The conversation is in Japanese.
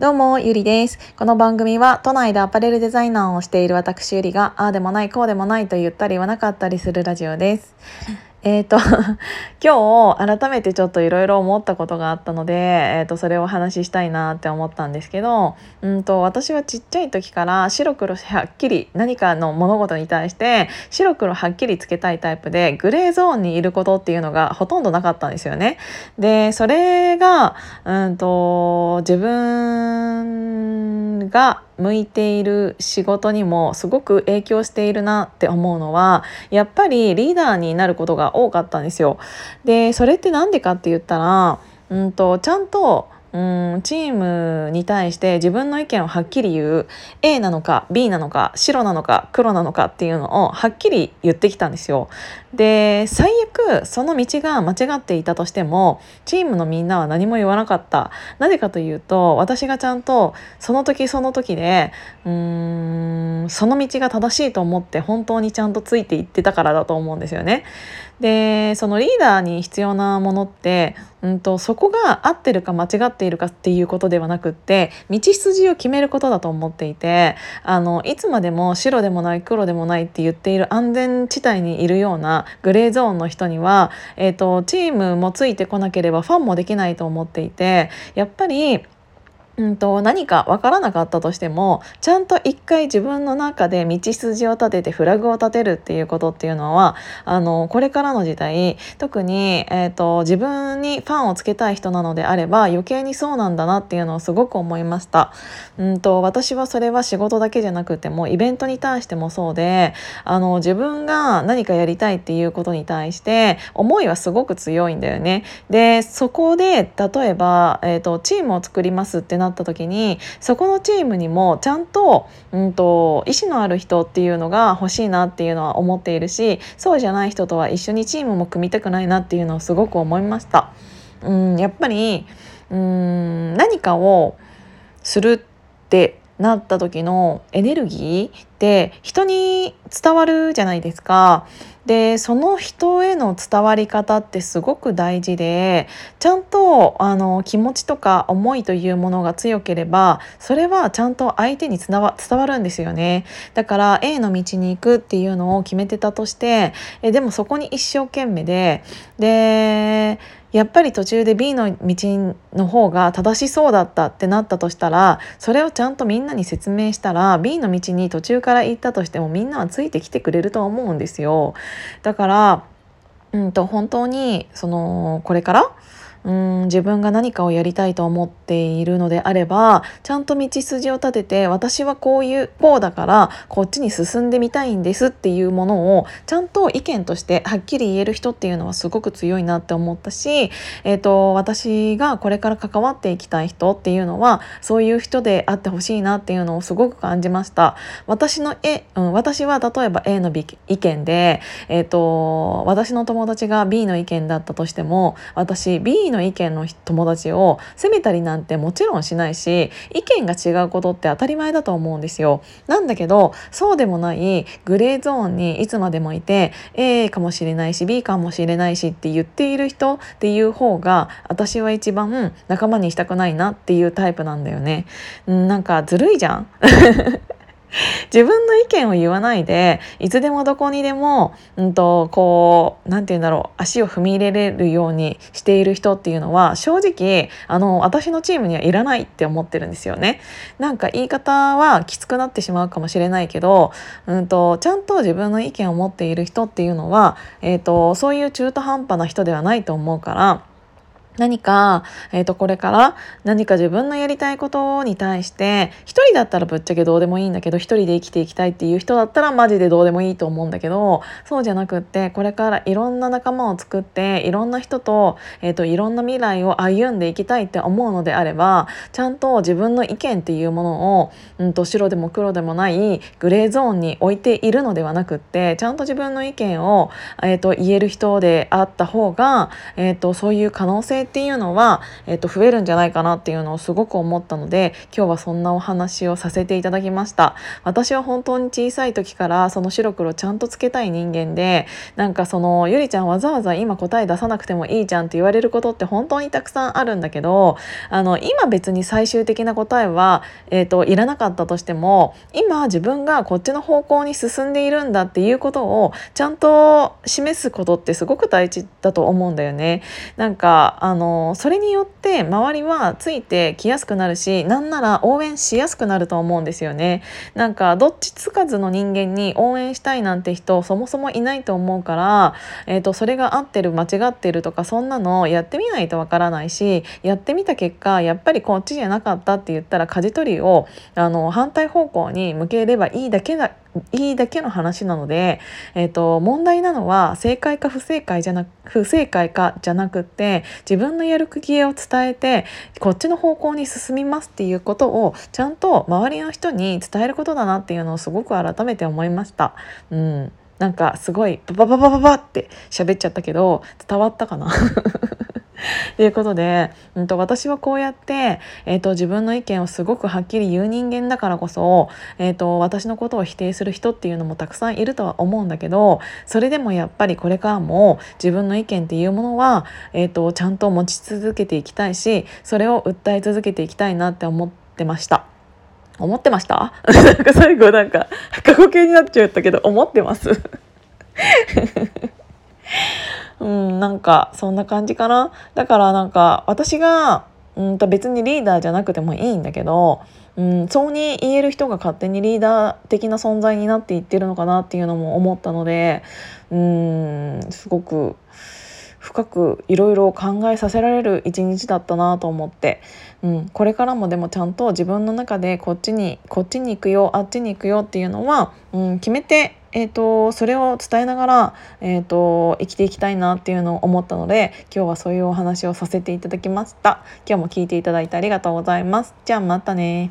どうも、ゆりです。この番組は都内でアパレルデザイナーをしている私ゆりが、ああでもない、こうでもないと言ったり言わなかったりするラジオです。えーと 今日改めてちょっといろいろ思ったことがあったので、えー、とそれをお話ししたいなって思ったんですけど、うんと私はちっちゃい時から白黒はっきり何かの物事に対して白黒はっきりつけたいタイプでグレーゾーンにいることっていうのがほとんどなかったんですよね。でそれが、うんと自分が向いている仕事にもすごく影響しているなって思うのはやっぱりリーダーになることが多かったんですよ。でそれって何でかって言ったら、うんと、ちゃんとうんチームに対して自分の意見をはっきり言う A なのか B なのか白なのか黒なのかっていうのをはっきり言ってきたんですよ。で最悪その道が間違っていたとしてもチームのみんなは何も言わなかった。なぜかというと私がちゃんとその時その時でうーんその道が正しいと思って本当にちゃんとついていってたからだと思うんですよね。でそのリーダーに必要なものって、うんと、そこが合ってるか間違っているかっていうことではなくって道筋を決めることだと思っていてあのいつまでも白でもない黒でもないって言っている安全地帯にいるようなグレーゾーンの人には、えーとチームもついてこなければファンもできないと思っていてやっぱりうんと、何か分からなかったとしてもちゃんと一回自分の中で道筋を立ててフラグを立てるっていうことっていうのはあのこれからの時代特に、えーと、自分にファンをつけたい人なのであれば余計にそうなんだなっていうのをすごく思いました。うんと私はそれは仕事だけじゃなくてもイベントに対してもそうであの自分が何かやりたいっていうことに対して思いはすごく強いんだよね。でそこで例えば、えーとチームを作りますってななった時にそこのチームにもちゃんと,、うんと、意思のある人っていうのが欲しいなっていうのは思っているしそうじゃない人とは一緒にチームも組みたくないなっていうのをすごく思いました。うんやっぱりうん何かをするってなった時のエネルギーって人に伝わるじゃないですか。でその人への伝わり方ってすごく大事でちゃんとあの気持ちとか思いというものが強ければそれはちゃんと相手に伝わ伝わるんですよね。だから A の道に行くっていうのを決めてたとしてえでもそこに一生懸命ででやっぱり途中で B の道の方が正しそうだったってなったとしたらそれをちゃんとみんなに説明したら B の道に途中から行ったとしてもみんなはついてきてくれると思うんですよ。だから、うんと本当にそのこれからうん自分が何かをやりたいと思っているのであればちゃんと道筋を立てて私はこういうこうだからこっちに進んでみたいんですっていうものをちゃんと意見としてはっきり言える人っていうのはすごく強いなって思ったし、えーと、私がこれから関わっていきたい人っていうのはそういう人であってほしいなっていうのをすごく感じました。私の絵、うん、私は例えば A の意見で、えーと私の友達が B の意見だったとしても私 B のの意見の友達を責めたりなんてもちろんしないし意見が違うことって当たり前だと思うんですよ。なんだけどそうでもないグレーゾーンにいつまでもいて A かもしれないし B かもしれないしって言っている人っていう方が私は一番仲間にしたくないなっていうタイプなんだよね。なんかずるいじゃん 自分の意見を言わないでいつでもどこにでも、うんと、こう何て言うんだろう足を踏み入れれるようにしている人っていうのは正直あの私のチームにはいらないって思ってるんですよね。なんか言い方はきつくなってしまうかもしれないけど、うんと、ちゃんと自分の意見を持っている人っていうのは、えーとそういう中途半端な人ではないと思うから。何か、えー、とこれから何か自分のやりたいことに対して一人だったらぶっちゃけどうでもいいんだけど一人で生きていきたいっていう人だったらマジでどうでもいいと思うんだけどそうじゃなくってこれからいろんな仲間を作っていろんな人と,、えー、といろんな未来を歩んでいきたいって思うのであればちゃんと自分の意見っていうものを、うん、と白でも黒でもないグレーゾーンに置いているのではなくってちゃんと自分の意見を、えー、と言える人であった方が、えー、とそういう可能性っていうのは、えー、と増えるんじゃないかなっていうのをすごく思ったので今日はそんなお話をさせていただきました私は本当に小さい時からその白黒ちゃんとつけたい人間でなんかそのゆりちゃんわざわざ今答え出さなくてもいいじゃんって言われることって本当にたくさんあるんだけどあの今別に最終的な答えは、えーと、いらなかったとしても今自分がこっちの方向に進んでいるんだっていうことをちゃんと示すことってすごく大事だと思うんだよね。なんかあののそれによって周りはついてきやすくなるしなんなら応援しやすくなると思うんですよね。なんかどっちつかずの人間に応援したいなんて人そもそもいないと思うから、えーと、それが合ってる間違ってるとかそんなのやってみないとわからないしやってみた結果やっぱりこっちじゃなかったって言ったら舵取りをあの反対方向に向ければいいだけだいいだけの話なので、えーと、問題なのは正解か不正解じゃな不正解かじゃなくて自分のやる気を伝えてこっちの方向に進みますっていうことをちゃんと周りの人に伝えることだなっていうのをすごく改めて思いました。うんなんかすごいババババババって喋っちゃったけど伝わったかな？ということで、うんと、私はこうやって、えーと、自分の意見をすごくはっきり言う人間だからこそ、えーと、私のことを否定する人っていうのもたくさんいるとは思うんだけどそれでもやっぱりこれからも自分の意見っていうものは、えーとちゃんと持ち続けていきたいしそれを訴え続けていきたいなって思ってました。思ってました？なんか最後なんか過去形になっちゃったけど思ってます？なんかそんな感じかな。だからなんか私がうんと別にリーダーじゃなくてもいいんだけど、うん、そうに言える人が勝手にリーダー的な存在になっていってるのかなっていうのも思ったのでうんすごく深くいろいろ考えさせられる一日だったなと思って、うん、これからもでもちゃんと自分の中でこっちにこっちに行くよあっちに行くよっていうのは、うん、決めてえーと、それを伝えながら、えーと、生きていきたいなっていうのを思ったので今日はそういうお話をさせていただきました。今日も聞いていただいてありがとうございます。じゃあまたね。